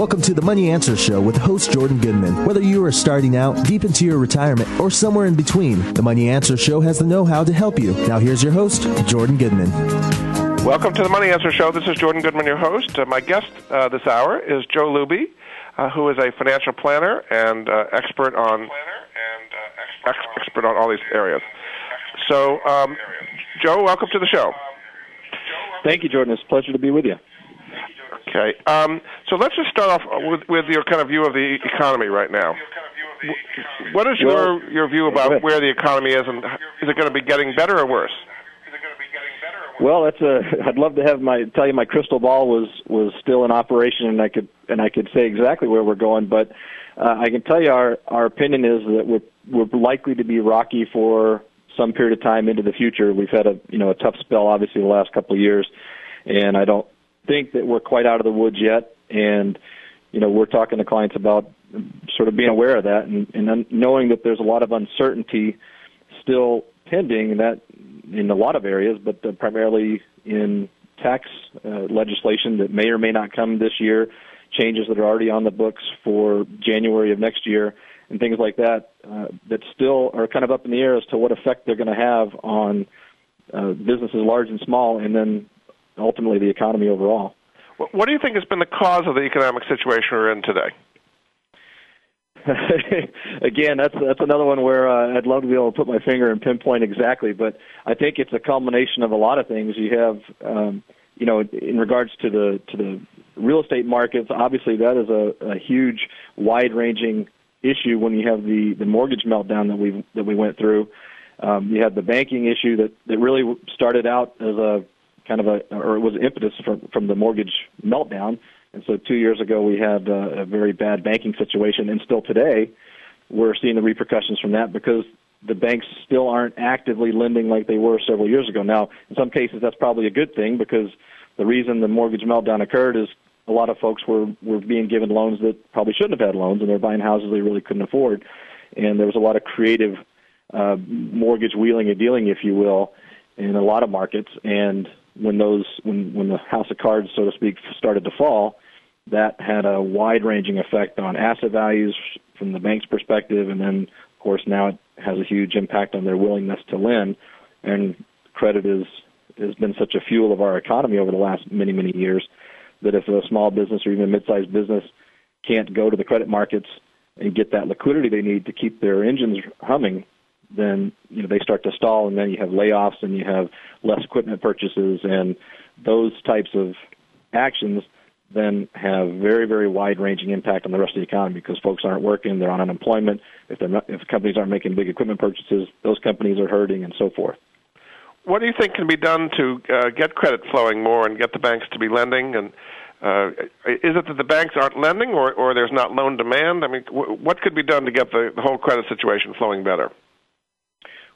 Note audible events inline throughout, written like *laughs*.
Welcome to the Money Answer Show with host Jordan Goodman. Whether you are starting out, deep into your retirement, or somewhere in between, the Money Answer Show has the know how to help you. Now, here's your host, Jordan Goodman. Welcome to the Money Answer Show. This is Jordan Goodman, your host. Uh, my guest uh, this hour is Joe Luby, uh, who is a financial planner and uh, expert on ex- expert on all these areas. So, um, Joe, welcome to the show. Thank you, Jordan. It's a pleasure to be with you. Okay. Um, so let's just start off with, with your kind of view of the economy right now. What is your your view about where the economy is, and is it going to be getting better or worse? Well, that's a. I'd love to have my tell you my crystal ball was was still in operation, and I could and I could say exactly where we're going. But uh, I can tell you our our opinion is that we're we're likely to be rocky for some period of time into the future. We've had a you know a tough spell, obviously, the last couple of years, and I don't think that we're quite out of the woods yet. And you know, we're talking to clients about sort of being aware of that and, and knowing that there's a lot of uncertainty still pending that in a lot of areas, but uh, primarily in tax uh, legislation that may or may not come this year, changes that are already on the books for January of next year, and things like that uh, that still are kind of up in the air as to what effect they're going to have on uh, businesses large and small, and then ultimately the economy overall. What do you think has been the cause of the economic situation we're in today? *laughs* Again, that's that's another one where uh, I'd love to be able to put my finger and pinpoint exactly, but I think it's a culmination of a lot of things. You have, um, you know, in regards to the to the real estate markets, obviously that is a, a huge, wide-ranging issue when you have the the mortgage meltdown that we that we went through. Um, you had the banking issue that that really started out as a kind of a or it was impetus from from the mortgage meltdown and so two years ago, we had uh, a very bad banking situation, and still today, we're seeing the repercussions from that because the banks still aren't actively lending like they were several years ago. Now, in some cases, that's probably a good thing because the reason the mortgage meltdown occurred is a lot of folks were were being given loans that probably shouldn't have had loans, and they're buying houses they really couldn't afford. And there was a lot of creative uh, mortgage wheeling and dealing, if you will, in a lot of markets. And when those when when the house of cards, so to speak, started to fall, that had a wide-ranging effect on asset values from the bank's perspective, and then of course now it has a huge impact on their willingness to lend. And credit is has been such a fuel of our economy over the last many many years that if a small business or even a mid-sized business can't go to the credit markets and get that liquidity they need to keep their engines humming, then you know they start to stall, and then you have layoffs and you have less equipment purchases, and those types of actions then have very very wide ranging impact on the rest of the economy because folks aren't working, they're on unemployment. If they're not, if companies aren't making big equipment purchases, those companies are hurting, and so forth. What do you think can be done to uh, get credit flowing more and get the banks to be lending? And uh, is it that the banks aren't lending, or, or there's not loan demand? I mean, w- what could be done to get the, the whole credit situation flowing better?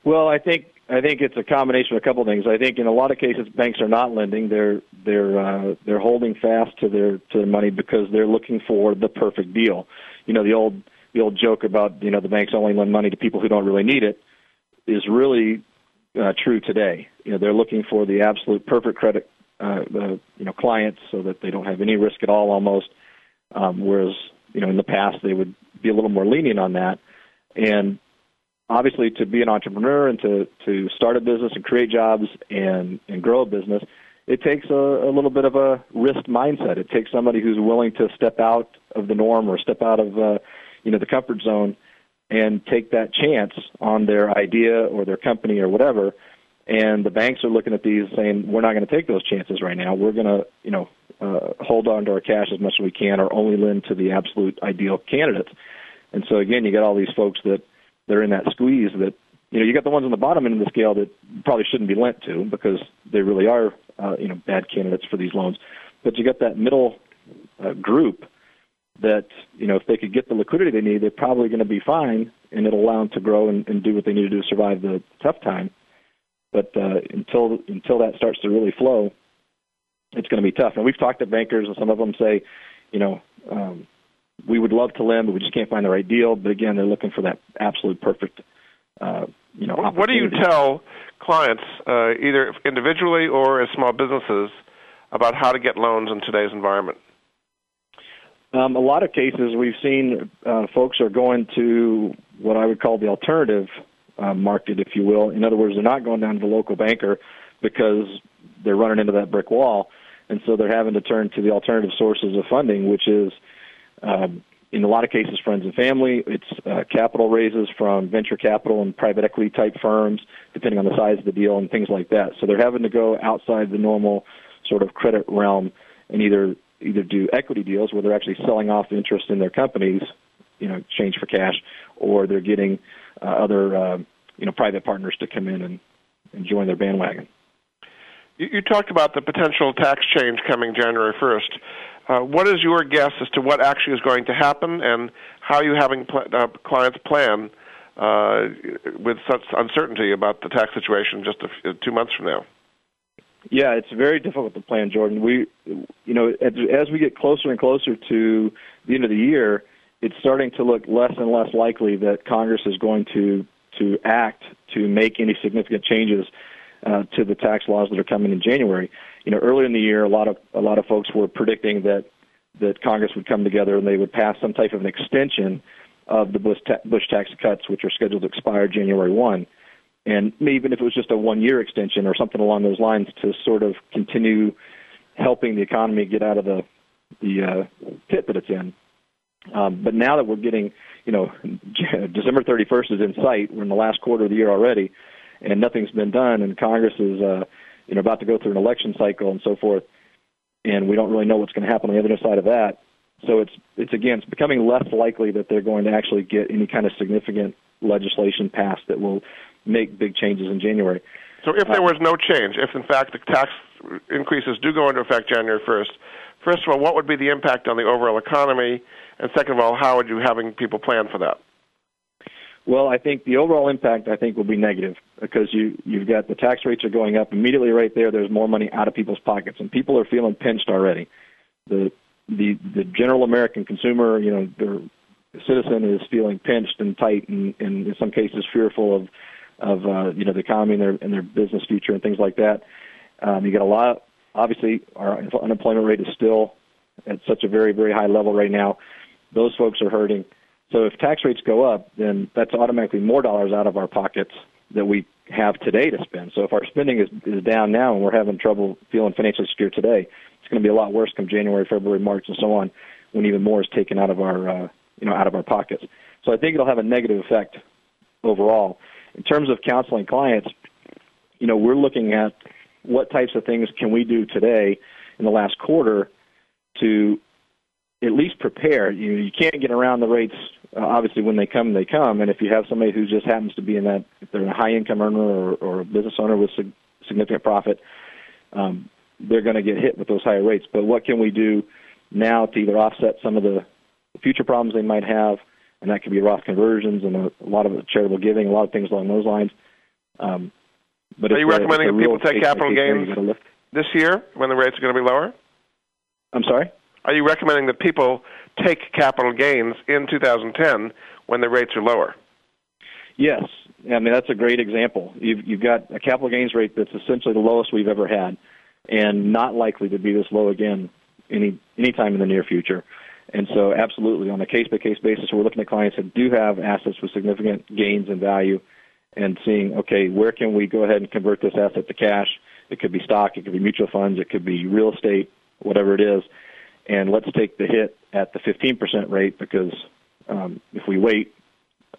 Well, I think I think it's a combination of a couple of things. I think in a lot of cases banks are not lending; they're they're uh, they're holding fast to their to their money because they're looking for the perfect deal. You know the old the old joke about you know the banks only lend money to people who don't really need it is really uh, true today. You know they're looking for the absolute perfect credit uh, uh, you know clients so that they don't have any risk at all almost. Um, whereas you know in the past they would be a little more lenient on that, and obviously to be an entrepreneur and to to start a business and create jobs and and grow a business it takes a, a little bit of a risk mindset. It takes somebody who's willing to step out of the norm or step out of uh, you know the comfort zone and take that chance on their idea or their company or whatever. And the banks are looking at these saying we're not going to take those chances right now. We're going to you know uh, hold on to our cash as much as we can or only lend to the absolute ideal candidates. And so again you got all these folks that they're in that squeeze that you know you got the ones on the bottom end of the scale that probably shouldn't be lent to because they really are uh, you know bad candidates for these loans. but you got that middle uh, group that you know if they could get the liquidity they need, they're probably going to be fine, and it'll allow them to grow and, and do what they need to do to survive the tough time. But uh, until until that starts to really flow, it's going to be tough. And we've talked to bankers, and some of them say, you know, um, we would love to lend, but we just can't find the right deal. But again, they're looking for that absolute perfect, uh, you know. What do you tell clients, uh, either individually or as small businesses, about how to get loans in today's environment? Um, a lot of cases we've seen uh, folks are going to what I would call the alternative uh, market, if you will. In other words, they're not going down to the local banker because they're running into that brick wall, and so they're having to turn to the alternative sources of funding, which is um, in a lot of cases friends and family. It's uh, capital raises from venture capital and private equity type firms, depending on the size of the deal and things like that. So they're having to go outside the normal sort of credit realm and either either do equity deals where they're actually selling off interest in their companies, you know, exchange for cash, or they're getting uh, other uh, you know private partners to come in and, and join their bandwagon. You, you talked about the potential tax change coming January first. Uh, what is your guess as to what actually is going to happen, and how are you having pl- uh, clients plan uh, with such uncertainty about the tax situation just f- two months from now? Yeah, it's very difficult to plan, Jordan. We, you know, as, as we get closer and closer to the end of the year, it's starting to look less and less likely that Congress is going to to act to make any significant changes uh, to the tax laws that are coming in January. You know, earlier in the year, a lot of a lot of folks were predicting that that Congress would come together and they would pass some type of an extension of the Bush, ta- Bush tax cuts, which are scheduled to expire January one and even if it was just a one year extension or something along those lines to sort of continue helping the economy get out of the the uh, pit that it's in. Um, but now that we're getting, you know, *laughs* December 31st is in sight. We're in the last quarter of the year already, and nothing's been done. And Congress is, uh, you know, about to go through an election cycle and so forth. And we don't really know what's going to happen on the other side of that. So it's it's again it's becoming less likely that they're going to actually get any kind of significant legislation passed that will make big changes in January. So if there was no change, if in fact the tax increases do go into effect January 1st, first of all, what would be the impact on the overall economy? And second of all, how would you having people plan for that? Well, I think the overall impact I think will be negative because you you've got the tax rates are going up immediately right there. There's more money out of people's pockets, and people are feeling pinched already. The the the general American consumer, you know, their citizen is feeling pinched and tight, and, and in some cases fearful of of uh, you know the economy and their and their business future and things like that. Um, you get a lot. Obviously, our unemployment rate is still at such a very very high level right now. Those folks are hurting. So if tax rates go up, then that's automatically more dollars out of our pockets that we have today to spend. So if our spending is, is down now and we're having trouble feeling financially secure today, it's going to be a lot worse come January, February, March, and so on, when even more is taken out of our uh, you know out of our pockets. So I think it'll have a negative effect overall. In terms of counseling clients, you know, we're looking at what types of things can we do today in the last quarter to at least prepare. You you can't get around the rates. Uh, obviously, when they come, they come. And if you have somebody who just happens to be in that, if they're a high income earner or, or a business owner with sig- significant profit, um, they're going to get hit with those higher rates. But what can we do now to either offset some of the future problems they might have? and that could be Roth conversions and a, a lot of charitable giving, a lot of things along those lines. Um, but are you recommending that people take capital gains this year when the rates are going to be lower? I'm sorry. Are you recommending that people take capital gains in 2010 when the rates are lower? Yes, I mean that's a great example. You've you've got a capital gains rate that's essentially the lowest we've ever had, and not likely to be this low again any any time in the near future. And so, absolutely, on a case by case basis, we're looking at clients that do have assets with significant gains in value and seeing, okay, where can we go ahead and convert this asset to cash? It could be stock, it could be mutual funds, it could be real estate, whatever it is. And let's take the hit at the 15% rate because um, if we wait,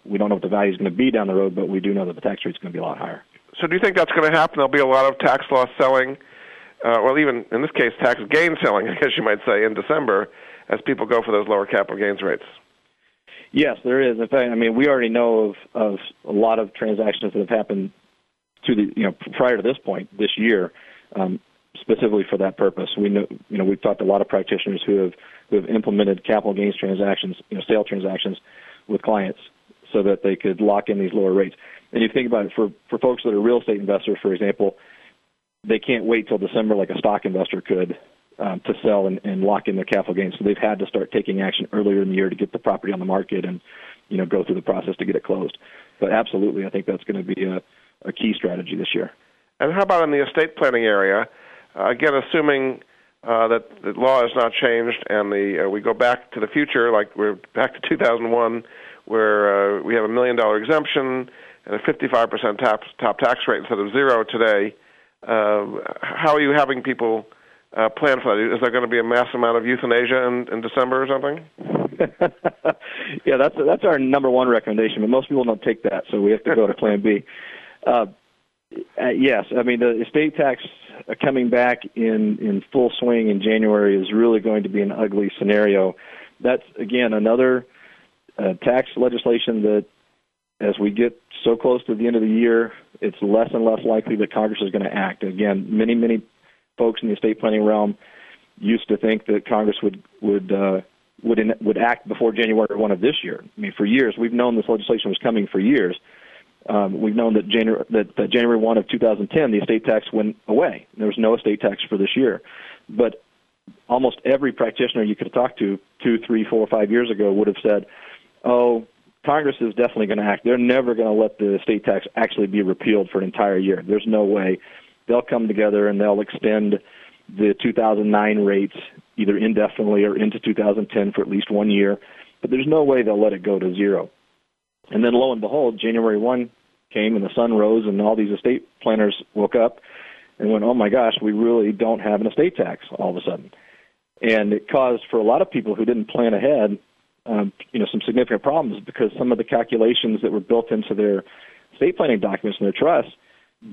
we don't know what the value is going to be down the road, but we do know that the tax rate is going to be a lot higher. So, do you think that's going to happen? There'll be a lot of tax loss selling, uh, well, even in this case, tax gain selling, *laughs* I guess you might say, in December as people go for those lower capital gains rates? Yes, there is. In fact, I mean, we already know of, of a lot of transactions that have happened to the you know prior to this point this year. Um, specifically for that purpose. We know, you know, we've talked to a lot of practitioners who have who have implemented capital gains transactions, you know, sale transactions with clients so that they could lock in these lower rates. And you think about it for for folks that are real estate investors, for example, they can't wait till December like a stock investor could um, to sell and, and lock in their capital gains. So they've had to start taking action earlier in the year to get the property on the market and you know go through the process to get it closed. But absolutely, I think that's going to be a, a key strategy this year. And how about in the estate planning area? Uh, again, assuming uh, that the law has not changed and the uh, we go back to the future, like we're back to 2001, where uh, we have a million dollar exemption and a 55% top, top tax rate instead of zero today. Uh, how are you having people uh, plan for that? Is there going to be a mass amount of euthanasia in, in December or something? *laughs* yeah, that's that's our number one recommendation, but most people don't take that, so we have to go to Plan B. Uh, uh, yes, I mean the estate tax coming back in in full swing in January is really going to be an ugly scenario. That's again another uh, tax legislation that, as we get so close to the end of the year, it's less and less likely that Congress is going to act. Again, many many folks in the estate planning realm used to think that Congress would would uh, would in, would act before January 1 of this year. I mean, for years we've known this legislation was coming for years. Um, we've known that January that, that January 1 of 2010 the estate tax went away. There was no estate tax for this year, but almost every practitioner you could have talked to two, three, four, five years ago would have said, "Oh, Congress is definitely going to act. They're never going to let the estate tax actually be repealed for an entire year. There's no way. They'll come together and they'll extend the 2009 rates either indefinitely or into 2010 for at least one year, but there's no way they'll let it go to zero. And then lo and behold, January 1 came and the sun rose and all these estate planners woke up and went, oh my gosh, we really don't have an estate tax all of a sudden. And it caused for a lot of people who didn't plan ahead, um, you know, some significant problems because some of the calculations that were built into their estate planning documents and their trusts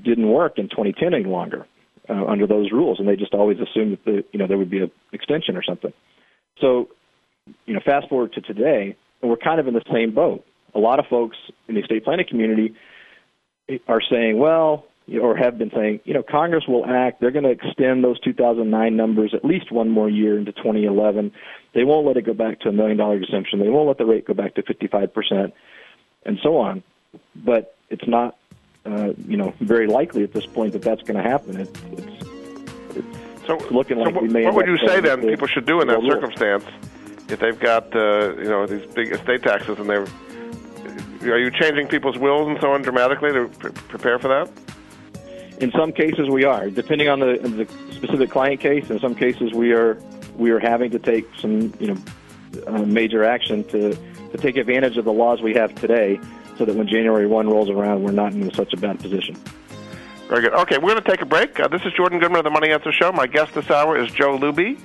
didn't work in 2010 any longer uh, under those rules, and they just always assumed that the, you know there would be an extension or something. So, you know, fast forward to today, and we're kind of in the same boat. A lot of folks in the estate planning community are saying, well, or have been saying, you know, Congress will act. They're going to extend those 2009 numbers at least one more year into 2011. They won't let it go back to a million dollar exemption. They won't let the rate go back to 55 percent, and so on. But it's not uh, you know, very likely at this point that that's going to happen. It, it's, it's so, looking like so we may. What would you say then? People should do in that circumstance if they've got uh, you know these big estate taxes and they're are you changing people's wills and so on dramatically to pre- prepare for that? In some cases, we are, depending on the, the specific client case. In some cases, we are we are having to take some you know uh, major action to to take advantage of the laws we have today so that when January 1 rolls around, we're not in such a bad position. Very good. Okay, we're going to take a break. Uh, this is Jordan Goodman of the Money Answer Show. My guest this hour is Joe Luby,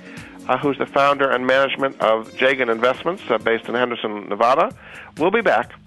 uh, who's the founder and management of Jagen Investments, uh, based in Henderson, Nevada. We'll be back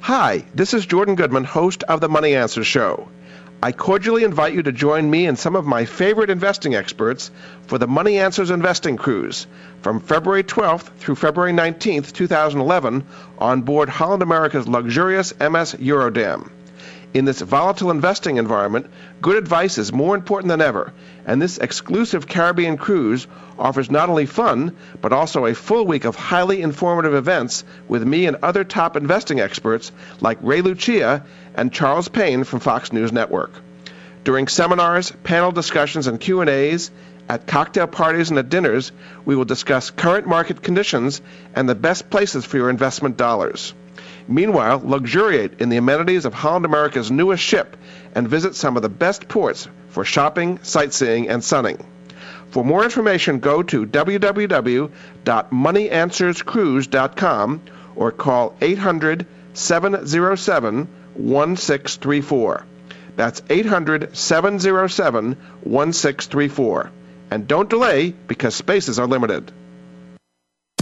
Hi, this is Jordan Goodman, host of the Money Answer Show. I cordially invite you to join me and some of my favorite investing experts for the Money Answers Investing Cruise from February 12th through February 19th, 2011, on board Holland America's luxurious MS Eurodam. In this volatile investing environment, good advice is more important than ever, and this exclusive Caribbean cruise offers not only fun, but also a full week of highly informative events with me and other top investing experts like Ray Lucia and Charles Payne from Fox News Network. During seminars, panel discussions, and Q&As, at cocktail parties and at dinners, we will discuss current market conditions and the best places for your investment dollars. Meanwhile, luxuriate in the amenities of Holland America's newest ship and visit some of the best ports for shopping, sightseeing, and sunning. For more information, go to www.moneyanswerscruise.com or call 800 707 1634. That's 800 707 1634. And don't delay because spaces are limited.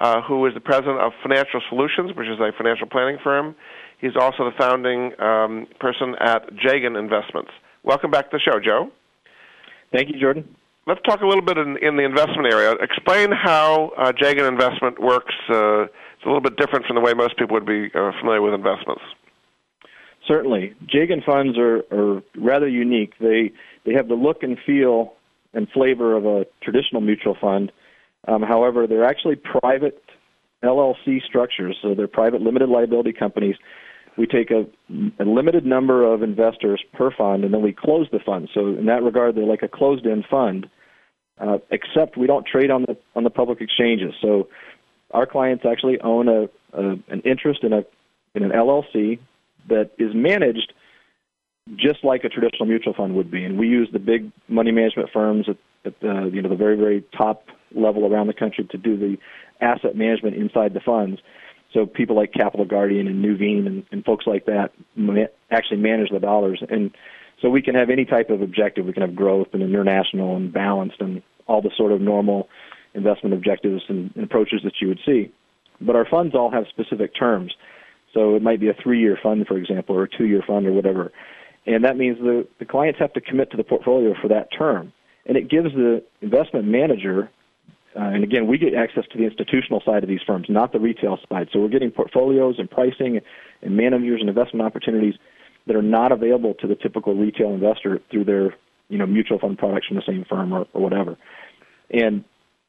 uh, who is the president of Financial Solutions, which is a financial planning firm. He's also the founding um, person at Jagen Investments. Welcome back to the show, Joe. Thank you, Jordan. Let's talk a little bit in, in the investment area. Explain how uh, Jagen Investment works. Uh, it's a little bit different from the way most people would be uh, familiar with investments. Certainly, Jagen funds are, are rather unique. They they have the look and feel and flavor of a traditional mutual fund, um, however, they're actually private LLC structures, so they're private limited liability companies. We take a, a limited number of investors per fund, and then we close the fund. So in that regard, they're like a closed-end fund, uh, except we don't trade on the on the public exchanges. So our clients actually own a, a an interest in a in an LLC that is managed just like a traditional mutual fund would be. And we use the big money management firms at, at the you know the very very top level around the country to do the asset management inside the funds. So people like Capital Guardian and Nuveen and, and folks like that actually manage the dollars. And so we can have any type of objective. We can have growth and international and balanced and all the sort of normal investment objectives and, and approaches that you would see. But our funds all have specific terms. So it might be a three-year fund, for example, or a two-year fund or whatever. And that means the, the clients have to commit to the portfolio for that term. And it gives the investment manager uh, and again, we get access to the institutional side of these firms, not the retail side. So we're getting portfolios and pricing and managers and investment opportunities that are not available to the typical retail investor through their you know mutual fund products from the same firm or, or whatever. And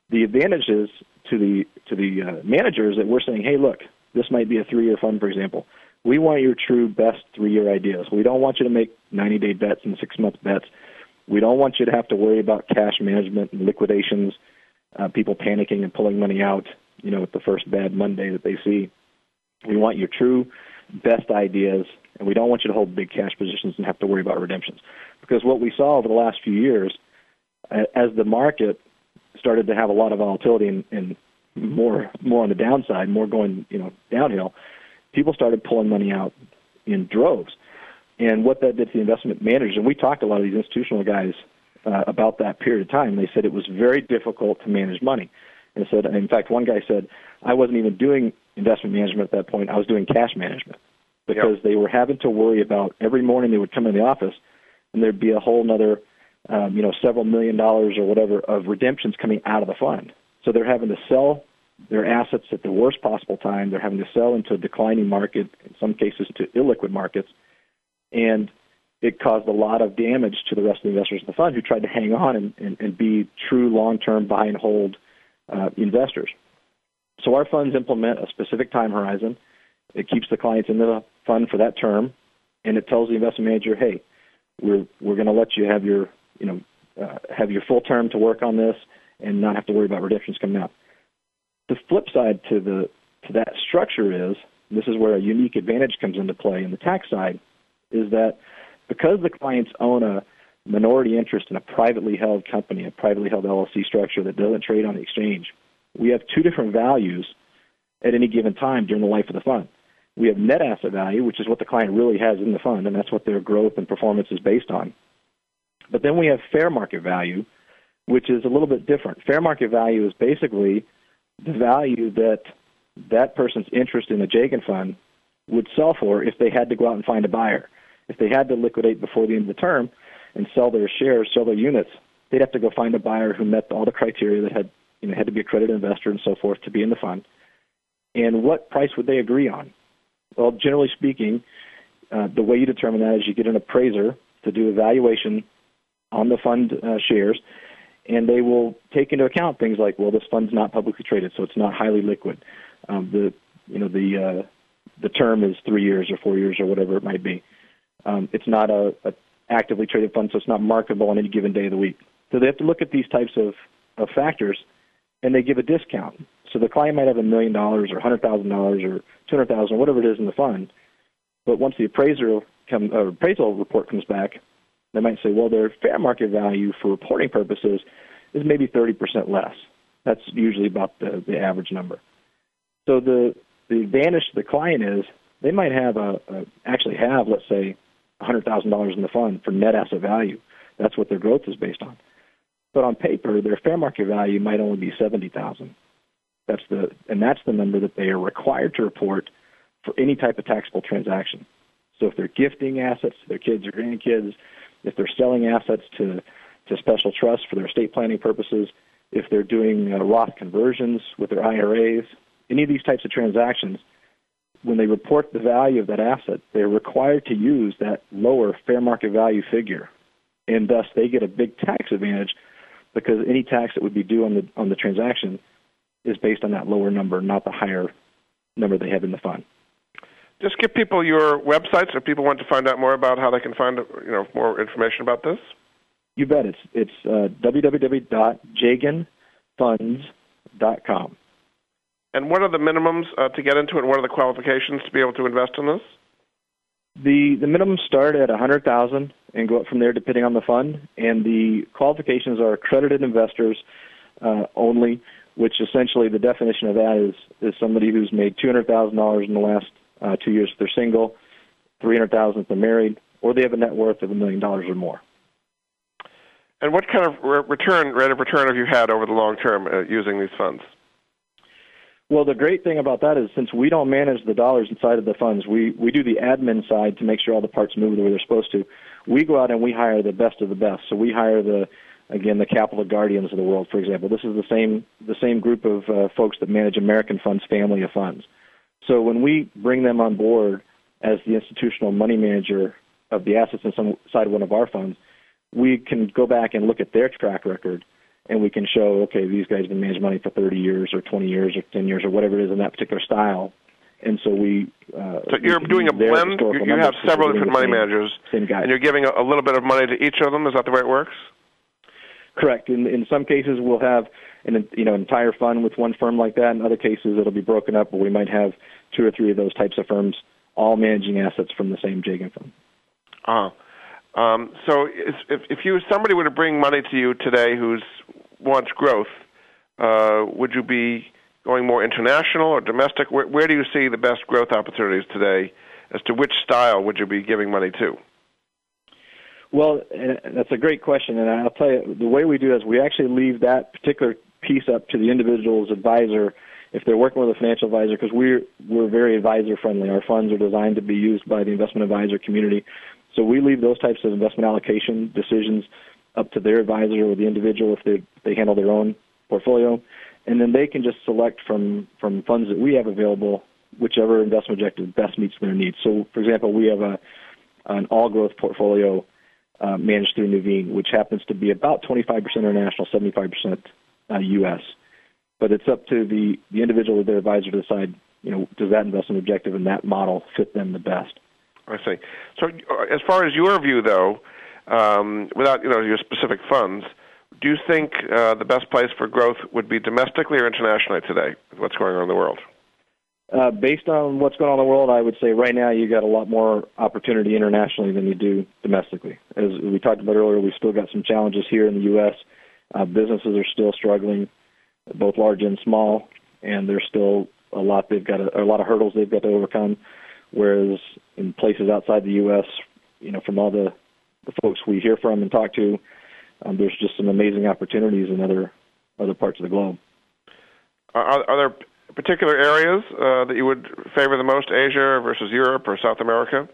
the advantages to the to the uh, managers that we're saying, hey, look, this might be a three-year fund, for example. We want your true best three-year ideas. We don't want you to make 90-day bets and six-month bets. We don't want you to have to worry about cash management and liquidations uh, people panicking and pulling money out, you know, with the first bad Monday that they see. We want your true best ideas, and we don't want you to hold big cash positions and have to worry about redemptions. Because what we saw over the last few years, as the market started to have a lot of volatility and, and more more on the downside, more going you know downhill, people started pulling money out in droves. And what that did to the investment managers, and we talked to a lot of these institutional guys uh, about that period of time. They said it was very difficult to manage money. And said, in fact, one guy said, I wasn't even doing investment management at that point. I was doing cash management because yep. they were having to worry about every morning they would come in the office and there'd be a whole another, um, you know, several million dollars or whatever of redemptions coming out of the fund. So they're having to sell their assets at the worst possible time. They're having to sell into a declining market, in some cases to illiquid markets. And it caused a lot of damage to the rest of the investors in the fund who tried to hang on and, and, and be true long-term buy and hold uh, investors. So our funds implement a specific time horizon. It keeps the clients in the fund for that term, and it tells the investment manager, hey, we're we're going to let you have your you know uh, have your full term to work on this and not have to worry about redemptions coming out. The flip side to the to that structure is this is where a unique advantage comes into play in the tax side is that because the clients own a minority interest in a privately held company, a privately held LLC structure that doesn't trade on the exchange, we have two different values at any given time during the life of the fund. We have net asset value, which is what the client really has in the fund, and that's what their growth and performance is based on. But then we have fair market value, which is a little bit different. Fair market value is basically the value that that person's interest in a Jagen fund would sell for if they had to go out and find a buyer. If they had to liquidate before the end of the term and sell their shares, sell their units, they'd have to go find a buyer who met all the criteria that had you know had to be a accredited investor and so forth to be in the fund. And what price would they agree on? Well, generally speaking, uh, the way you determine that is you get an appraiser to do a valuation on the fund uh, shares, and they will take into account things like, well, this fund's not publicly traded, so it's not highly liquid. Um, the you know the uh, the term is three years or four years or whatever it might be. Um, it's not a, a actively traded fund, so it's not marketable on any given day of the week. So they have to look at these types of, of factors, and they give a discount. So the client might have a million dollars or hundred thousand dollars or two hundred thousand, whatever it is in the fund. But once the appraiser come, uh, appraisal report comes back, they might say, well, their fair market value for reporting purposes is maybe 30% less. That's usually about the, the average number. So the the advantage to the client is they might have a, a actually have let's say $100,000 in the fund for net asset value. That's what their growth is based on. But on paper, their fair market value might only be 70,000. That's the and that's the number that they are required to report for any type of taxable transaction. So if they're gifting assets to their kids or grandkids, if they're selling assets to to special trusts for their estate planning purposes, if they're doing uh, Roth conversions with their IRAs, any of these types of transactions, when they report the value of that asset, they're required to use that lower fair market value figure, and thus they get a big tax advantage because any tax that would be due on the on the transaction is based on that lower number, not the higher number they have in the fund. Just give people your websites if people want to find out more about how they can find you know more information about this. You bet. It's it's uh, www.jagenfunds.com. And what are the minimums uh, to get into it? What are the qualifications to be able to invest in this? The the minimums start at a hundred thousand and go up from there depending on the fund. And the qualifications are accredited investors uh, only, which essentially the definition of that is is somebody who's made two hundred thousand dollars in the last uh, two years if they're single, three hundred thousand if they're married, or they have a net worth of a million dollars or more. And what kind of re- return rate of return have you had over the long term uh, using these funds? Well, the great thing about that is since we don't manage the dollars inside of the funds, we, we do the admin side to make sure all the parts move the way they're supposed to. We go out and we hire the best of the best. So we hire the again the capital guardians of the world, for example. This is the same the same group of uh, folks that manage American Funds family of funds. So when we bring them on board as the institutional money manager of the assets inside one of our funds, we can go back and look at their track record and we can show, okay, these guys have been managing money for 30 years or 20 years or 10 years or whatever it is in that particular style. And so we. Uh, so you're doing a blend. You, you have several different money same, managers, same guys. and you're giving a, a little bit of money to each of them. Is that the way it works? Correct. In in some cases, we'll have an you know entire fund with one firm like that. In other cases, it'll be broken up, but we might have two or three of those types of firms all managing assets from the same Jagen fund. Uh-huh. Um, so if, if you somebody were to bring money to you today who's wants growth, uh, would you be going more international or domestic? Where, where do you see the best growth opportunities today? As to which style would you be giving money to? Well, that's a great question, and I'll tell you the way we do is we actually leave that particular piece up to the individual's advisor if they're working with a financial advisor because we're we're very advisor friendly. Our funds are designed to be used by the investment advisor community, so we leave those types of investment allocation decisions up to their advisor or the individual if they they handle their own portfolio, and then they can just select from from funds that we have available whichever investment objective best meets their needs. So, for example, we have a an all growth portfolio uh, managed through Nuveen, which happens to be about 25% international, 75% uh, U.S. But it's up to the the individual or their advisor to decide, you know, does that investment objective and that model fit them the best. I see. So, uh, as far as your view, though, um, without you know your specific funds, do you think uh, the best place for growth would be domestically or internationally today? What's going on in the world? Uh, based on what's going on in the world, I would say right now you got a lot more opportunity internationally than you do domestically. As we talked about earlier, we've still got some challenges here in the U.S. Uh, businesses are still struggling, both large and small, and there's still a lot they've got to, a lot of hurdles they've got to overcome. Whereas in places outside the U.S., you know, from all the the folks we hear from and talk to, um, there's just some amazing opportunities in other other parts of the globe. Are, are there particular areas uh, that you would favor the most, Asia versus Europe or South America?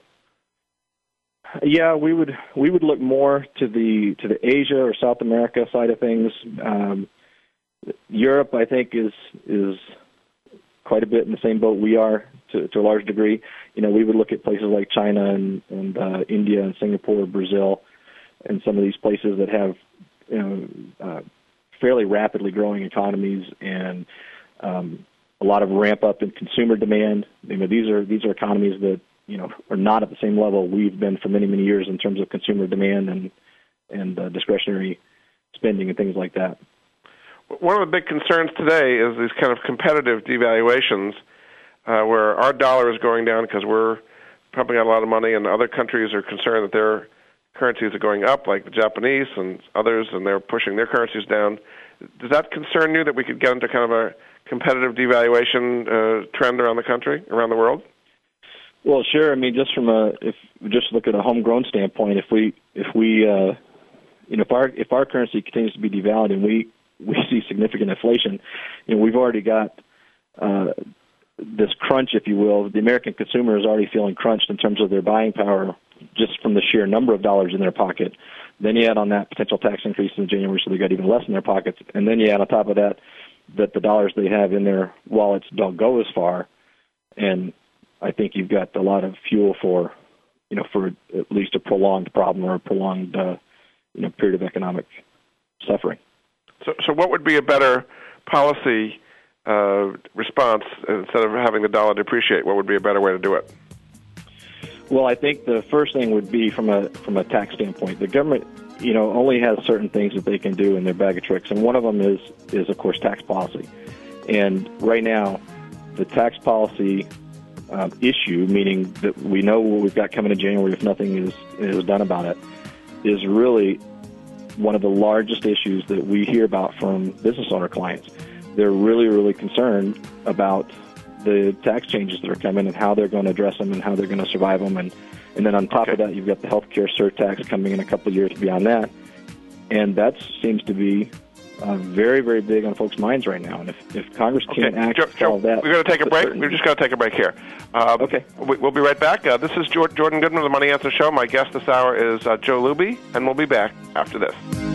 Yeah, we would we would look more to the to the Asia or South America side of things. Um, Europe, I think, is is quite a bit in the same boat we are to, to a large degree. You know, we would look at places like China and, and uh, India and Singapore, Brazil, and some of these places that have you know uh, fairly rapidly growing economies and um, a lot of ramp up in consumer demand. You know, these are these are economies that you know are not at the same level we've been for many many years in terms of consumer demand and and uh, discretionary spending and things like that. One of the big concerns today is these kind of competitive devaluations, uh, where our dollar is going down because we're pumping out a lot of money, and other countries are concerned that their currencies are going up, like the Japanese and others, and they're pushing their currencies down. Does that concern you that we could get into kind of a competitive devaluation uh, trend around the country, around the world? Well, sure. I mean, just from a if just look at a homegrown standpoint, if we if we uh, you know if our if our currency continues to be devalued and we we see significant inflation, you know we've already got uh, this crunch, if you will. The American consumer is already feeling crunched in terms of their buying power just from the sheer number of dollars in their pocket. Then you add on that potential tax increase in January, so they got even less in their pockets. And then you add on top of that that the dollars they have in their wallets don't go as far. And I think you've got a lot of fuel for, you know, for at least a prolonged problem or a prolonged, uh, you know, period of economic suffering. So, so what would be a better policy uh, response instead of having the dollar depreciate? What would be a better way to do it? Well, I think the first thing would be from a from a tax standpoint. The government, you know, only has certain things that they can do in their bag of tricks, and one of them is is of course tax policy. And right now, the tax policy um, issue, meaning that we know what we've got coming in January if nothing is is done about it, is really one of the largest issues that we hear about from business owner clients. They're really, really concerned about the tax changes that are coming and how they're going to address them and how they're going to survive them. And, and then on top okay. of that, you've got the healthcare surtax coming in a couple of years beyond that. And that seems to be uh, very, very big on folks' minds right now. And if, if Congress can't act Joe, Joe, that, we're going to take a break. We're just going to take a break here. Um, okay. We'll be right back. Uh, this is Jordan Goodman of the Money Answer Show. My guest this hour is uh, Joe Luby, and we'll be back after this.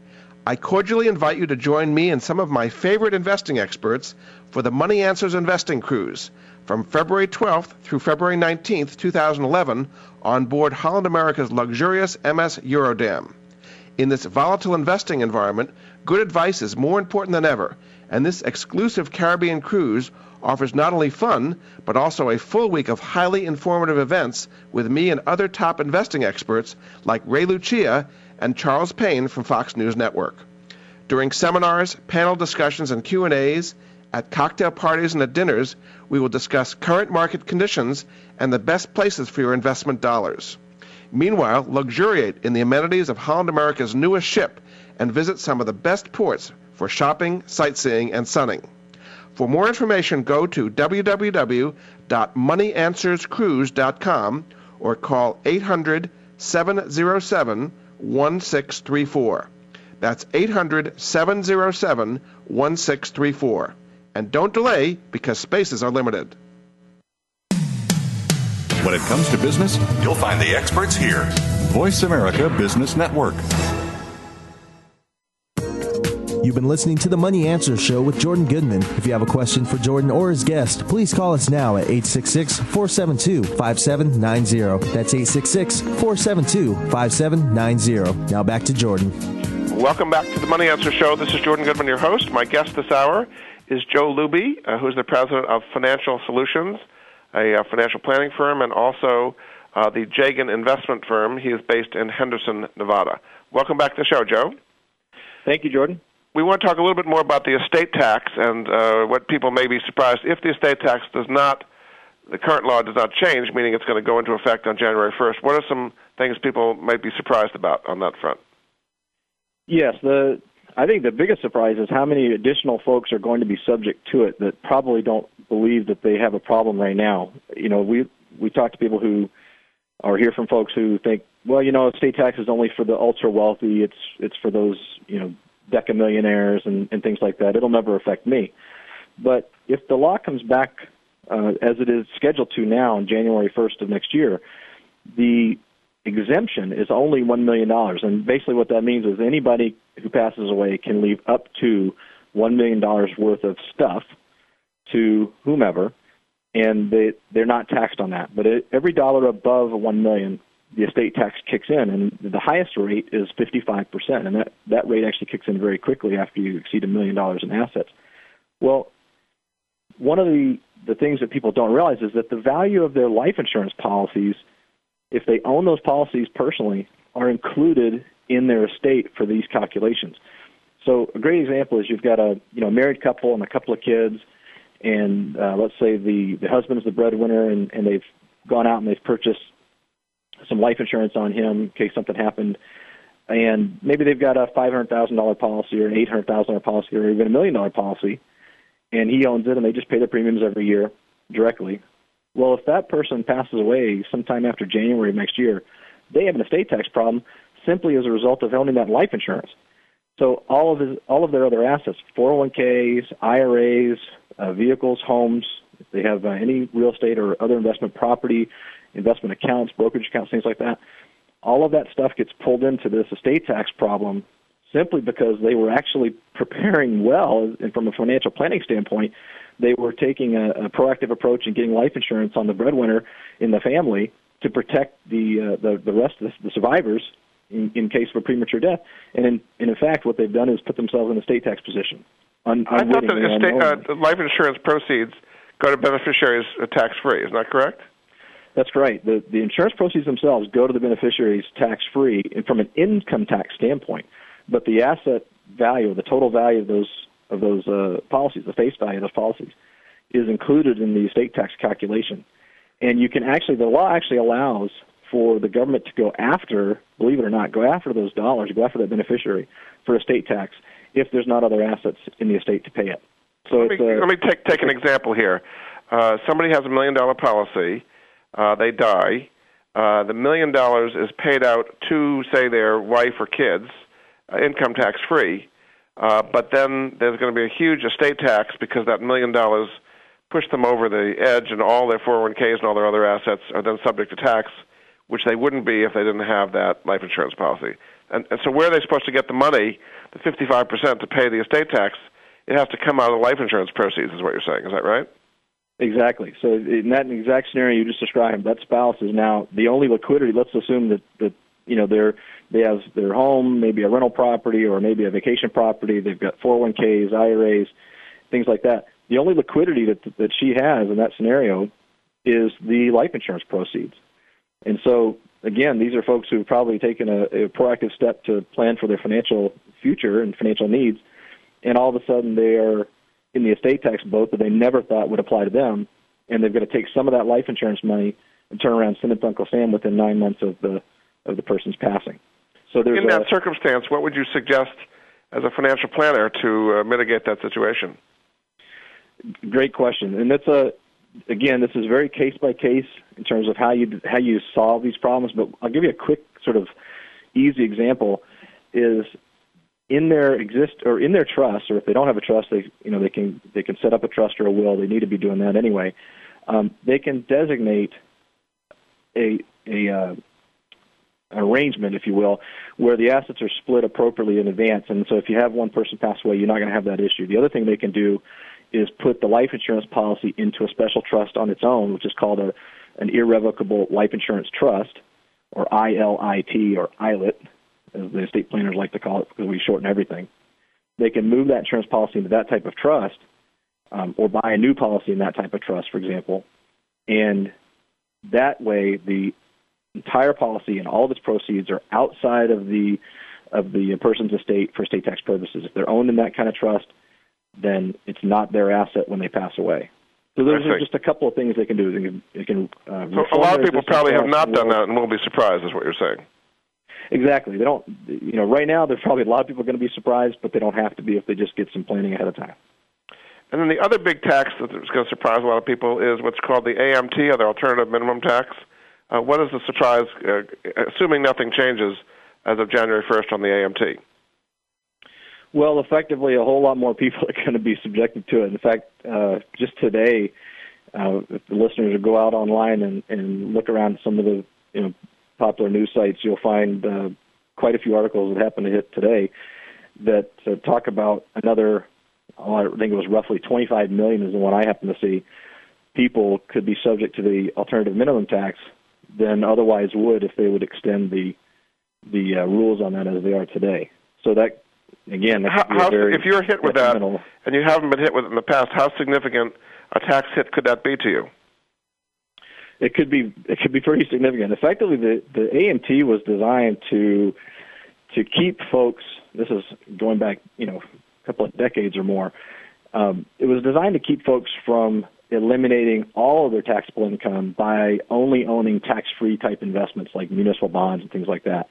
I cordially invite you to join me and some of my favorite investing experts for the Money Answers Investing Cruise from February 12th through February 19th, 2011, on board Holland America's luxurious MS Eurodam. In this volatile investing environment, good advice is more important than ever, and this exclusive Caribbean cruise offers not only fun, but also a full week of highly informative events with me and other top investing experts like Ray Lucia and Charles Payne from Fox News Network. During seminars, panel discussions, and Q&As, At cocktail parties and at dinners, we will discuss current market conditions and the best places for your investment dollars. Meanwhile, luxuriate in the amenities of Holland America's newest ship and visit some of the best ports for shopping, sightseeing, and sunning. For more information, go to www.moneyanswerscruise.com or call 800 707 1634. That's 800 707 1634. And don't delay because spaces are limited. When it comes to business, you'll find the experts here. Voice America Business Network. You've been listening to the Money Answer Show with Jordan Goodman. If you have a question for Jordan or his guest, please call us now at 866 472 5790. That's 866 472 5790. Now back to Jordan. Welcome back to the Money Answer Show. This is Jordan Goodman, your host. My guest this hour is Joe Luby, uh, who's the president of Financial Solutions, a uh, financial planning firm, and also uh, the Jagen investment firm. He is based in Henderson, Nevada. Welcome back to the show, Joe. Thank you, Jordan we want to talk a little bit more about the estate tax and uh, what people may be surprised if the estate tax does not, the current law does not change, meaning it's going to go into effect on January 1st. What are some things people might be surprised about on that front? Yes, the I think the biggest surprise is how many additional folks are going to be subject to it that probably don't believe that they have a problem right now. You know, we we talk to people who or hear from folks who think, well, you know, estate tax is only for the ultra wealthy. It's it's for those you know deca millionaires and, and things like that. It'll never affect me. But if the law comes back uh, as it is scheduled to now on January 1st of next year, the exemption is only $1 million. And basically, what that means is anybody who passes away can leave up to $1 million worth of stuff to whomever, and they, they're not taxed on that. But it, every dollar above $1 million the estate tax kicks in, and the highest rate is 55%, and that, that rate actually kicks in very quickly after you exceed a million dollars in assets. Well, one of the, the things that people don't realize is that the value of their life insurance policies, if they own those policies personally, are included in their estate for these calculations. So a great example is you've got a you know married couple and a couple of kids, and uh, let's say the the husband is the breadwinner, and, and they've gone out and they've purchased some life insurance on him in case something happened. And maybe they've got a five hundred thousand dollar policy or an eight hundred thousand dollar policy or even a million dollar policy, and he owns it, and they just pay the premiums every year directly. Well, if that person passes away sometime after January of next year, they have an estate tax problem simply as a result of owning that life insurance. So all of his, all of their other assets, 401ks, IRAs, uh, vehicles, homes, if they have uh, any real estate or other investment property, investment accounts, brokerage accounts, things like that. All of that stuff gets pulled into this estate tax problem simply because they were actually *laughs* preparing well, and from a financial planning standpoint, they were taking a, a proactive approach and getting life insurance on the breadwinner in the family to protect the uh, the, the rest of the, the survivors in, in case of a premature death. And in, and in fact, what they've done is put themselves in a state tax position. Un- I thought that estate, uh, life insurance proceeds go to beneficiaries uh, tax free. Isn't that correct? That's right. The the insurance proceeds themselves go to the beneficiaries tax free from an income tax standpoint, but the asset value, the total value of those of those uh, policies, the face value of those policies, is included in the estate tax calculation. And you can actually, the law actually allows for the government to go after, believe it or not, go after those dollars, go after that beneficiary for estate tax if there's not other assets in the estate to pay it. So let me, a, let me take take an example here. Uh, somebody has a million dollar policy uh, they die. Uh, the million dollars is paid out to, say, their wife or kids, uh, income tax free. Uh, but then there's going to be a huge estate tax because that million dollars pushed them over the edge, and all their 401ks and all their other assets are then subject to tax, which they wouldn't be if they didn't have that life insurance policy. And, and so, where are they supposed to get the money, the 55% to pay the estate tax? It has to come out of life insurance proceeds, is what you're saying. Is that right? Exactly. So in that exact scenario you just described, that spouse is now the only liquidity. Let's assume that that you know they're they have their home, maybe a rental property or maybe a vacation property. They've got 401ks, IRAs, things like that. The only liquidity that that she has in that scenario is the life insurance proceeds. And so again, these are folks who have probably taken a, a proactive step to plan for their financial future and financial needs, and all of a sudden they are in the estate tax boat that they never thought would apply to them, and they've got to take some of that life insurance money and turn around and send it to Uncle Sam within nine months of the of the person's passing. So there's in that a, circumstance, what would you suggest as a financial planner to uh, mitigate that situation? Great question, and that's a again, this is very case by case in terms of how you how you solve these problems. But I'll give you a quick sort of easy example. Is in their exist or in their trust, or if they don't have a trust, they you know they can they can set up a trust or a will. They need to be doing that anyway. Um, they can designate a a uh, arrangement, if you will, where the assets are split appropriately in advance. And so if you have one person pass away, you're not going to have that issue. The other thing they can do is put the life insurance policy into a special trust on its own, which is called a, an irrevocable life insurance trust, or ILIT or ILIT, as the estate planners like to call it because we shorten everything. They can move that insurance policy into that type of trust, um, or buy a new policy in that type of trust, for example, and that way the entire policy and all of its proceeds are outside of the of the person's estate for estate tax purposes. If they're owned in that kind of trust, then it's not their asset when they pass away. So those are just a couple of things they can do. They can, they can uh, so a lot of people probably have not done that and won't be surprised, is what you're saying. Exactly. They don't. You know, right now there's probably a lot of people going to be surprised, but they don't have to be if they just get some planning ahead of time. And then the other big tax that's going to surprise a lot of people is what's called the AMT, or the Alternative Minimum Tax. Uh, what is the surprise, uh, assuming nothing changes as of January 1st on the AMT? Well, effectively, a whole lot more people *laughs* are going to be subjected to it. In fact, uh, just today, uh, if the listeners will go out online and, and look around some of the you know popular news sites, you'll find uh, quite a few articles that happen to hit today that uh, talk about another. Oh, I think it was roughly 25 million is the one I happen to see. People could be subject to the alternative minimum tax than otherwise would if they would extend the the uh, rules on that as they are today. So that again, that how, if you're hit with that and you haven't been hit with it in the past, how significant a tax hit could that be to you? It could be it could be pretty significant. Effectively, the the AMT was designed to to keep folks. This is going back, you know, a couple of decades or more. Um, it was designed to keep folks from eliminating all of their taxable income by only owning tax-free type investments like municipal bonds and things like that,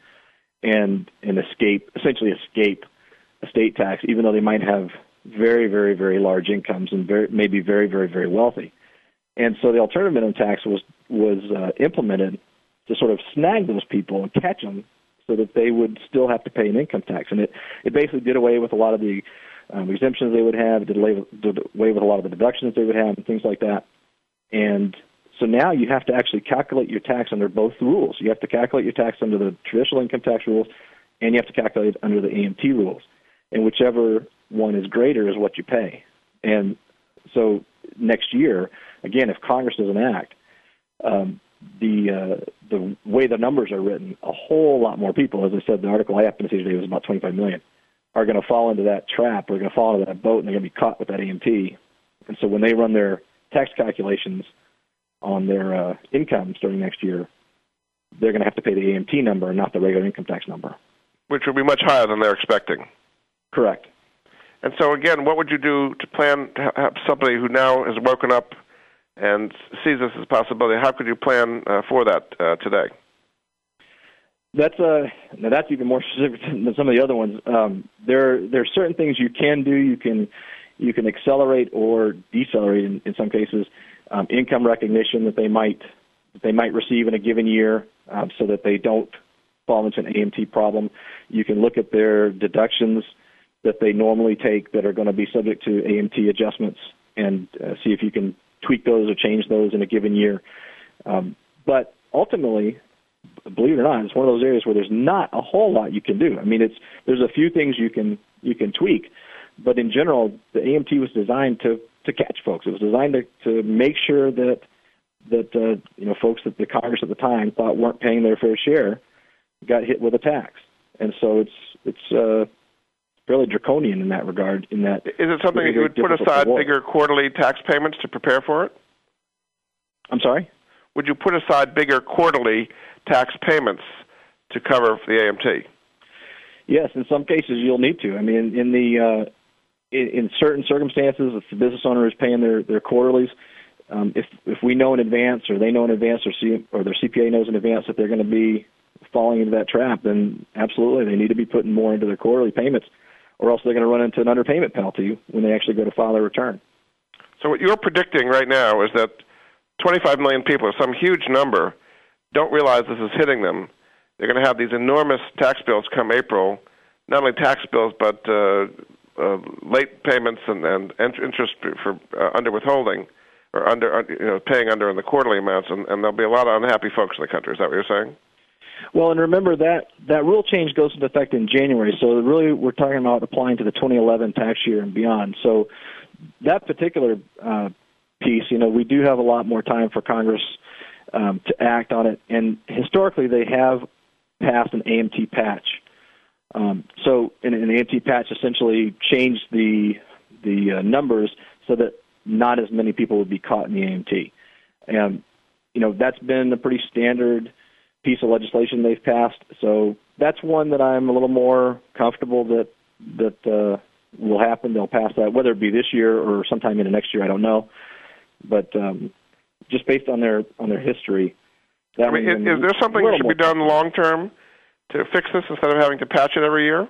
and and escape essentially escape estate tax, even though they might have very very very large incomes and very maybe very very very wealthy. And so the alternative minimum tax was was uh, implemented to sort of snag those people and catch them so that they would still have to pay an income tax. And it it basically did away with a lot of the um, exemptions they would have, did away, with, did away with a lot of the deductions they would have, and things like that. And so now you have to actually calculate your tax under both rules. You have to calculate your tax under the traditional income tax rules, and you have to calculate it under the AMT rules. And whichever one is greater is what you pay. And so next year, again, if Congress doesn't act, um, the uh, the way the numbers are written, a whole lot more people, as I said, the article I happened to see today was about 25 million are going to fall into that trap, are going to fall into that boat, and they're going to be caught with that AMT. And so when they run their tax calculations on their uh, income starting next year, they're going to have to pay the AMT number and not the regular income tax number. Which will be much higher than they're expecting. Correct. And so, again, what would you do to plan to have somebody who now has woken up and sees this as a possibility? How could you plan uh, for that uh, today? That's uh that's even more *laughs* specific than some of the other ones. Um, there there are certain things you can do. You can you can accelerate or decelerate in, in some cases um, income recognition that they might that they might receive in a given year, um, so that they don't fall into an AMT problem. You can look at their deductions that they normally take that are going to be subject to AMT adjustments and uh, see if you can tweak those or change those in a given year. Um, but ultimately, believe it or not, it's one of those areas where there's not a whole lot you can do. I mean, it's there's a few things you can you can tweak, but in general, the AMT was designed to to catch folks. It was designed to to make sure that that uh, you know folks that the Congress at the time thought weren't paying their fair share got hit with a tax, and so it's it's uh, fairly draconian in that regard. In that, is it something you would put aside bigger quarterly tax payments to prepare for it? I'm sorry. Would you put aside bigger quarterly tax payments to cover the AMT. Yes, in some cases you'll need to. I mean, in the uh, in, in certain circumstances, if the business owner is paying their their quarterlies, um, if if we know in advance, or they know in advance, or C, or their CPA knows in advance that they're going to be falling into that trap, then absolutely they need to be putting more into their quarterly payments, or else they're going to run into an underpayment penalty when they actually go to file their return. So what you're predicting right now is that 25 million people, some huge number, don't realize this is hitting them. They're going to have these enormous tax bills come April, not only tax bills but uh, uh, late payments and, and interest for uh, under withholding or under uh, you know paying under in the quarterly amounts, and, and there'll be a lot of unhappy folks in the country. Is that what you're saying? Well, and remember that that rule change goes into effect in January. So really, we're talking about applying to the 2011 tax year and beyond. So that particular uh, piece, you know, we do have a lot more time for Congress um, to act on it. And historically, they have passed an AMT patch. Um, so an, an AMT patch essentially changed the the uh, numbers so that not as many people would be caught in the AMT. And you know that's been a pretty standard piece of legislation they've passed. So that's one that I'm a little more comfortable that that uh, will happen. They'll pass that, whether it be this year or sometime in the next year. I don't know, but um, just based on their on their history. that I mean, is, is there something that should be done long term to fix this instead of having to patch it every year?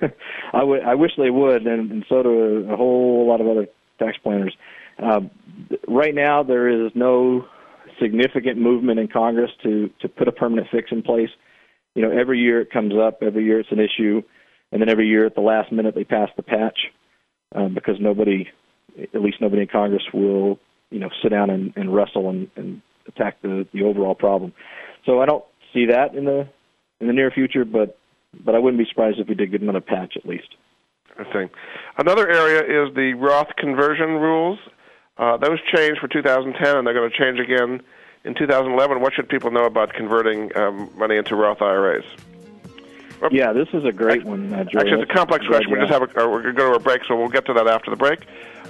*laughs* I would. I wish they would, and, and so do a, a whole lot of other tax planners. Uh, right now, there is no significant movement in Congress to to put a permanent fix in place. You know, every year it comes up. Every year it's an issue, and then every year at the last minute they pass the patch um, because nobody, at least nobody in Congress, will you know sit down and, and wrestle and, and attack the the overall problem. So I don't see that in the in the near future, but but I wouldn't be surprised if we did get another patch at least. Interesting. Another area is the Roth conversion rules. Uh, those changed for 2010, and they're going to change again in 2011. What should people know about converting um, money into Roth IRAs? Yeah, this is a great one, uh, Actually, it's a complex question. We just have a, uh, we're going to go to a break, so we'll get to that after the break.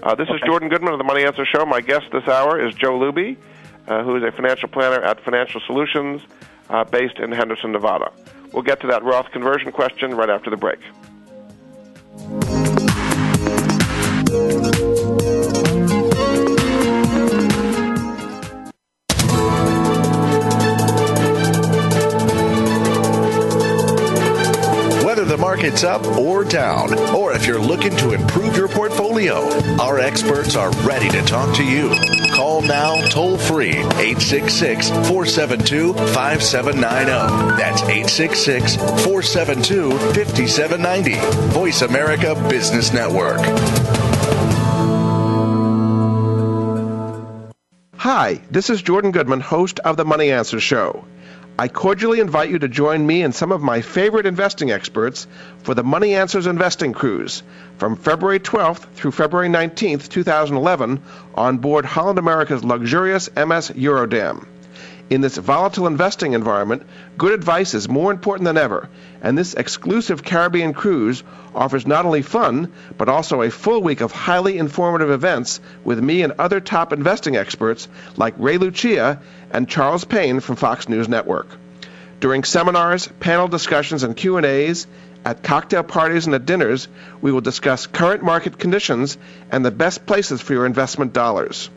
Uh, this okay. is Jordan Goodman of the Money Answer Show. My guest this hour is Joe Luby, uh, who is a financial planner at Financial Solutions, uh, based in Henderson, Nevada. We'll get to that Roth conversion question right after the break. Market's up or down, or if you're looking to improve your portfolio, our experts are ready to talk to you. Call now toll free 866 472 5790. That's 866 472 5790. Voice America Business Network. Hi, this is Jordan Goodman, host of The Money Answer Show. I cordially invite you to join me and some of my favorite investing experts for the Money Answers Investing Cruise from February 12th through February 19th, 2011, on board Holland America's luxurious MS Eurodam. In this volatile investing environment, good advice is more important than ever, and this exclusive Caribbean cruise offers not only fun, but also a full week of highly informative events with me and other top investing experts like Ray Lucia and Charles Payne from Fox News Network. During seminars, panel discussions, and Q&As, at cocktail parties and at dinners, we will discuss current market conditions and the best places for your investment dollars.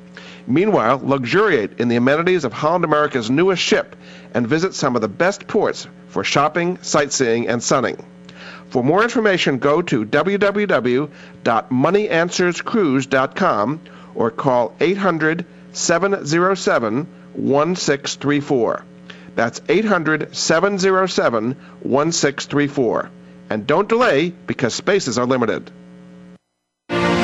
Meanwhile, luxuriate in the amenities of Holland America's newest ship and visit some of the best ports for shopping, sightseeing, and sunning. For more information, go to www.moneyanswerscruise.com or call 800 707 1634. That's 800 707 1634. And don't delay because spaces are limited.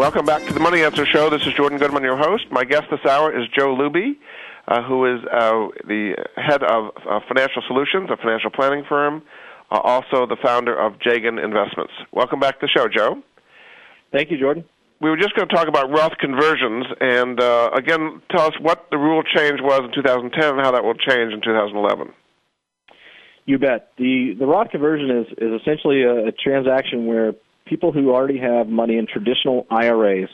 Welcome back to the Money Answer Show. This is Jordan Goodman, your host. My guest this hour is Joe Luby, uh, who is uh, the head of uh, Financial Solutions, a financial planning firm, uh, also the founder of Jagen Investments. Welcome back to the show, Joe. Thank you, Jordan. We were just going to talk about Roth conversions, and uh, again, tell us what the rule change was in 2010 and how that will change in 2011. You bet. The the Roth conversion is is essentially a, a transaction where people who already have money in traditional IRAs,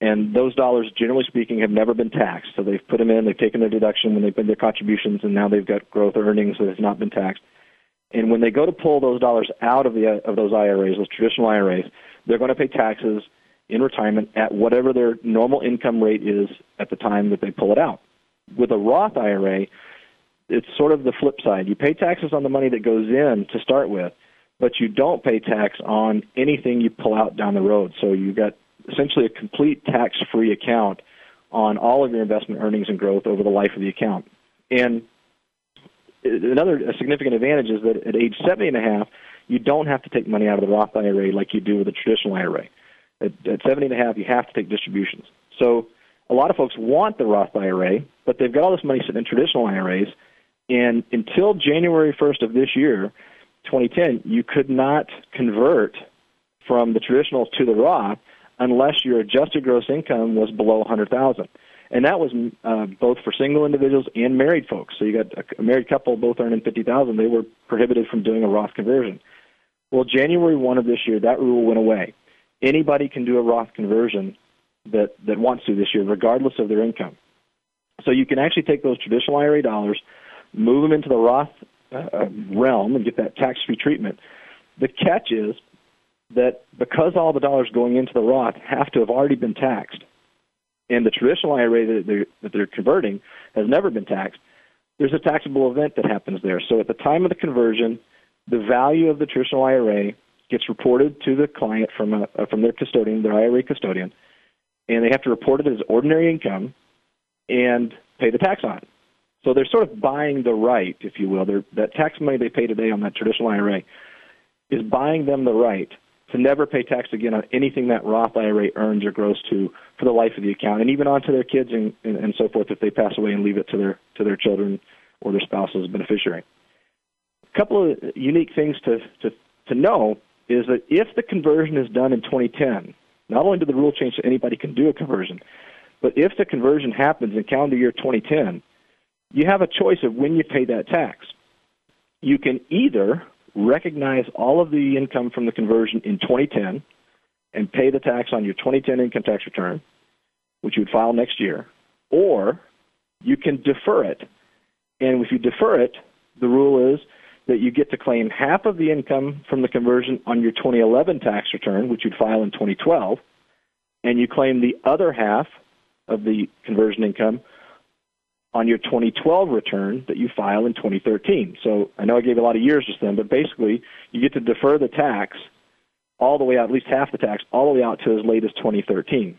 and those dollars, generally speaking, have never been taxed. So they've put them in, they've taken their deduction when they've been their contributions, and now they've got growth earnings that has not been taxed. And when they go to pull those dollars out of the of those IRAs, those traditional IRAs, they're going to pay taxes in retirement at whatever their normal income rate is at the time that they pull it out. With a Roth IRA, it's sort of the flip side. You pay taxes on the money that goes in to start with, but you don't pay tax on anything you pull out down the road. So you've got essentially a complete tax-free account on all of your investment earnings and growth over the life of the account. And another significant advantage is that at age 70 and a half, you don't have to take money out of the Roth IRA like you do with a traditional IRA. At, at 70 and a half, you have to take distributions. So a lot of folks want the Roth IRA, but they've got all this money sitting in traditional IRAs, and until January 1st of this year, 2010, you could not convert from the traditional to the Roth unless your adjusted gross income was below 100,000 and that was uh, both for single individuals and married folks. So you got a, married couple both earning fifty thousand; they were prohibited from doing a Roth conversion. Well, January one of this year, that rule went away. Anybody can do a Roth conversion that that wants to this year, regardless of their income. So you can actually take those traditional IRA dollars, move them into the Roth uh, realm, and get that tax-free treatment. The catch is that because all the dollars going into the Roth have to have already been taxed, and the traditional IRA that they're, that they're converting has never been taxed, there's a taxable event that happens there. So at the time of the conversion, the value of the traditional IRA gets reported to the client from a, uh, from their custodian, their IRA custodian, and they have to report it as ordinary income and pay the tax on it. So they're sort of buying the right, if you will. They're, that tax money they pay today on that traditional IRA is buying them the right to never pay tax again on anything that Roth IRA earns or grows to for the life of the account, and even on to their kids and, and, and so forth if they pass away and leave it to their to their children or their spouse as a beneficiary. A couple of unique things to, to, to know is that if the conversion is done in 2010, not only did the rule change so anybody can do a conversion, but if the conversion happens in calendar year 2010, you have a choice of when you pay that tax. You can either recognize all of the income from the conversion in 2010 and pay the tax on your 2010 income tax return, which you would file next year, or you can defer it. And if you defer it, the rule is that you get to claim half of the income from the conversion on your 2011 tax return, which you'd file in 2012, and you claim the other half of the conversion income on your 2012 return that you file in 2013. So I know I gave a lot of years just then, but basically you get to defer the tax all the way out, at least half the tax, all the way out to as late as 2013.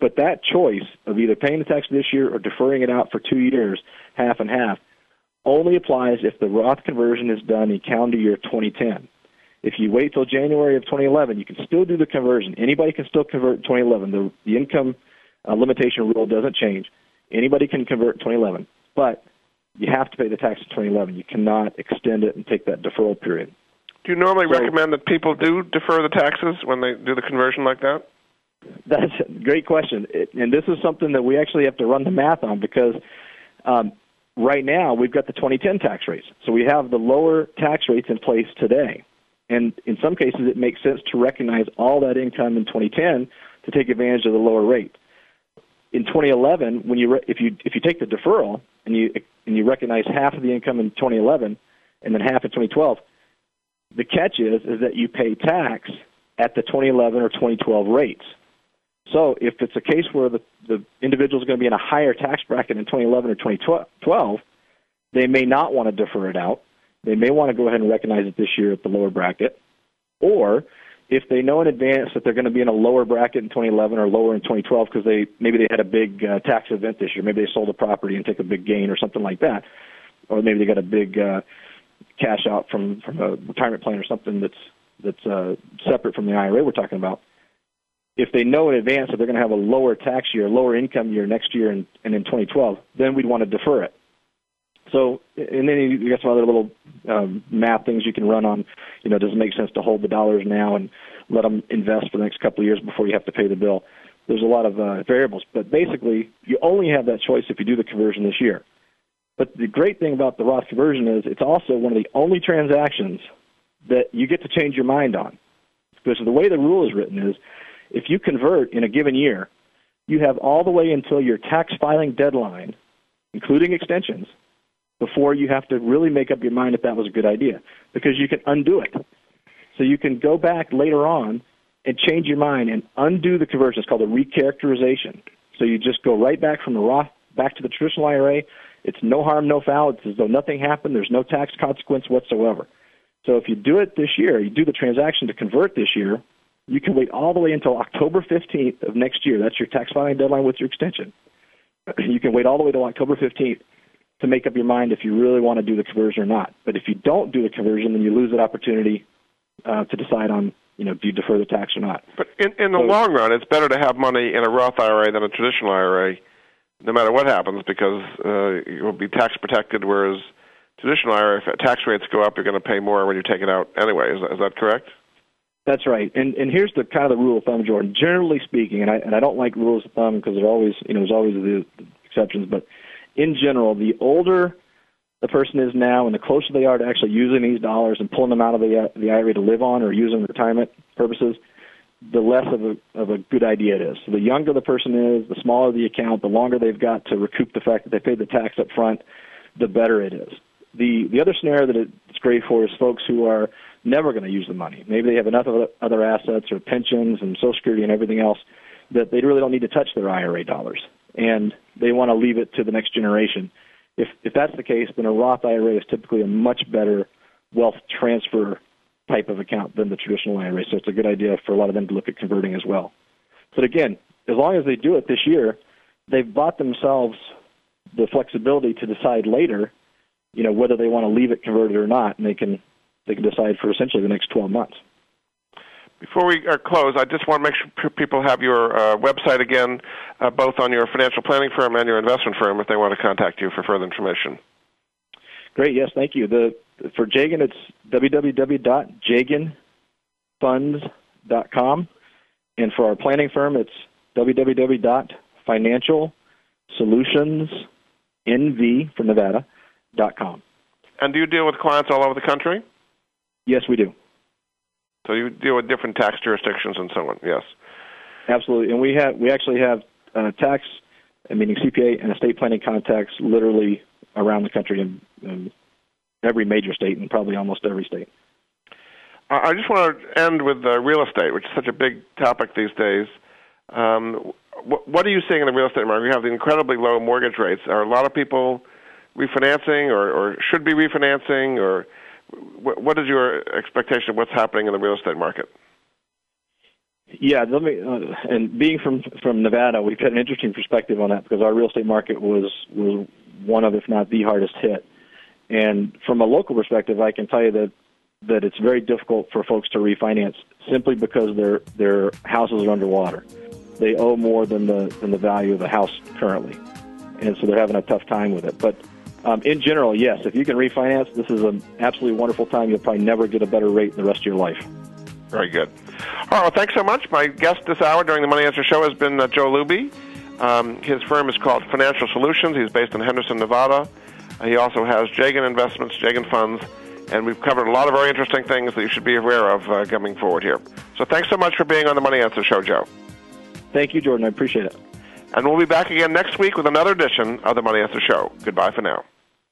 But that choice of either paying the tax this year or deferring it out for two years, half and half, only applies if the Roth conversion is done in calendar year 2010. If you wait till January of 2011, you can still do the conversion. Anybody can still convert in 2011. The, the income uh, limitation rule doesn't change. Anybody can convert in 2011, but you have to pay the tax in 2011. You cannot extend it and take that deferral period. Do you normally so, recommend that people do defer the taxes when they do the conversion like that? That's a great question, and this is something that we actually have to run the math on because um, right now we've got the 2010 tax rates, so we have the lower tax rates in place today, and in some cases it makes sense to recognize all that income in 2010 to take advantage of the lower rate in 2011, when you re- if you if you take the deferral and you and you recognize half of the income in 2011 and then half in 2012, the catch is is that you pay tax at the 2011 or 2012 rates. So if it's a case where the the individual is going to be in a higher tax bracket in 2011 or 2012, they may not want to defer it out. They may want to go ahead and recognize it this year at the lower bracket, or if they know in advance that they're going to be in a lower bracket in 2011 or lower in 2012 because they maybe they had a big uh, tax event this year, maybe they sold a property and take a big gain or something like that, or maybe they got a big uh, cash out from from a retirement plan or something that's that's uh, separate from the IRA we're talking about. If they know in advance that they're going to have a lower tax year, lower income year next year and, and in 2012, then we'd want to defer it. So, and then you got some other little um, math things you can run on. You know, does it make sense to hold the dollars now and let them invest for the next couple of years before you have to pay the bill? There's a lot of uh, variables, but basically, you only have that choice if you do the conversion this year. But the great thing about the Roth conversion is it's also one of the only transactions that you get to change your mind on. Because the way the rule is written is if you convert in a given year, you have all the way until your tax filing deadline, including extensions, before you have to really make up your mind if that was a good idea because you can undo it. So you can go back later on and change your mind and undo the conversion. It's called a recharacterization. So you just go right back from the Roth back to the traditional IRA. It's no harm, no foul. It's as though nothing happened. There's no tax consequence whatsoever. So if you do it this year, you do the transaction to convert this year, you can wait all the way until October 15th of next year. That's your tax filing deadline with your extension. *clears throat* You can wait all the way till October 15th to make up your mind if you really want to do the conversion or not. But if you don't do the conversion, then you lose that opportunity uh, to decide on, you know, do you defer the tax or not. But in, in the so, long run, it's better to have money in a Roth IRA than a traditional IRA, no matter what happens, because uh, it will be tax protected, whereas traditional IRA, if tax rates go up, you're going to pay more when you take it out anyway. Is that, is that correct? That's right. And and here's the kind of the rule of thumb, Jordan. Generally speaking, and I and I don't like rules of thumb because there's always you know there's always the exceptions, but in general, the older the person is now and the closer they are to actually using these dollars and pulling them out of the uh, the IRA to live on or them retirement purposes, the less of a of a good idea it is. So the younger the person is, the smaller the account, the longer they've got to recoup the fact that they paid the tax up front, the better it is. The the other scenario that it's great for is folks who are never going to use the money. Maybe they have enough of other assets or pensions and Social Security and everything else that they really don't need to touch their IRA dollars and they want to leave it to the next generation. If if that's the case, then a Roth IRA is typically a much better wealth transfer type of account than the traditional IRA. So it's a good idea for a lot of them to look at converting as well. But again, as long as they do it this year, they've bought themselves the flexibility to decide later, you know, whether they want to leave it converted or not, and they can they can decide for essentially the next 12 months. Before we uh, close, I just want to make sure people have your uh, website again, uh, both on your financial planning firm and your investment firm, if they want to contact you for further information. Great. Yes, thank you. The for Jagen, it's www.jagenfunds.com, and for our planning firm, it's www.financialsolutionsenv for Nevada.com. And do you deal with clients all over the country? Yes, we do. So you deal with different tax jurisdictions and so on. Yes. Absolutely, and we have we actually have uh, tax, meaning CPA and estate planning contacts literally around the country in, in every major state and probably almost every state. I just want to end with uh, real estate, which is such a big topic these days. Um, what, what are you seeing in the real estate market? We have the incredibly low mortgage rates. Are a lot of people refinancing, or, or should be refinancing, or what is your expectation of what's happening in the real estate market? Yeah, let me. Uh, and being from from Nevada, we've had an interesting perspective on that because our real estate market was was one of, if not the hardest hit. And from a local perspective, I can tell you that that it's very difficult for folks to refinance simply because their their houses are underwater. They owe more than the than the value of the house currently, and so they're having a tough time with it. But um, in general, yes, if you can refinance, this is an absolutely wonderful time. You'll probably never get a better rate in the rest of your life. Very good. All right, well, thanks so much. My guest this hour during the Money Answer Show has been uh, Joe Luby. Um, his firm is called Financial Solutions. He's based in Henderson, Nevada. Uh, he also has Jagen Investments, Jagen Funds, and we've covered a lot of very interesting things that you should be aware of uh, coming forward here. So thanks so much for being on the Money Answer Show, Joe. Thank you, Jordan. I appreciate it. And we'll be back again next week with another edition of the Money Answer Show. Goodbye for now.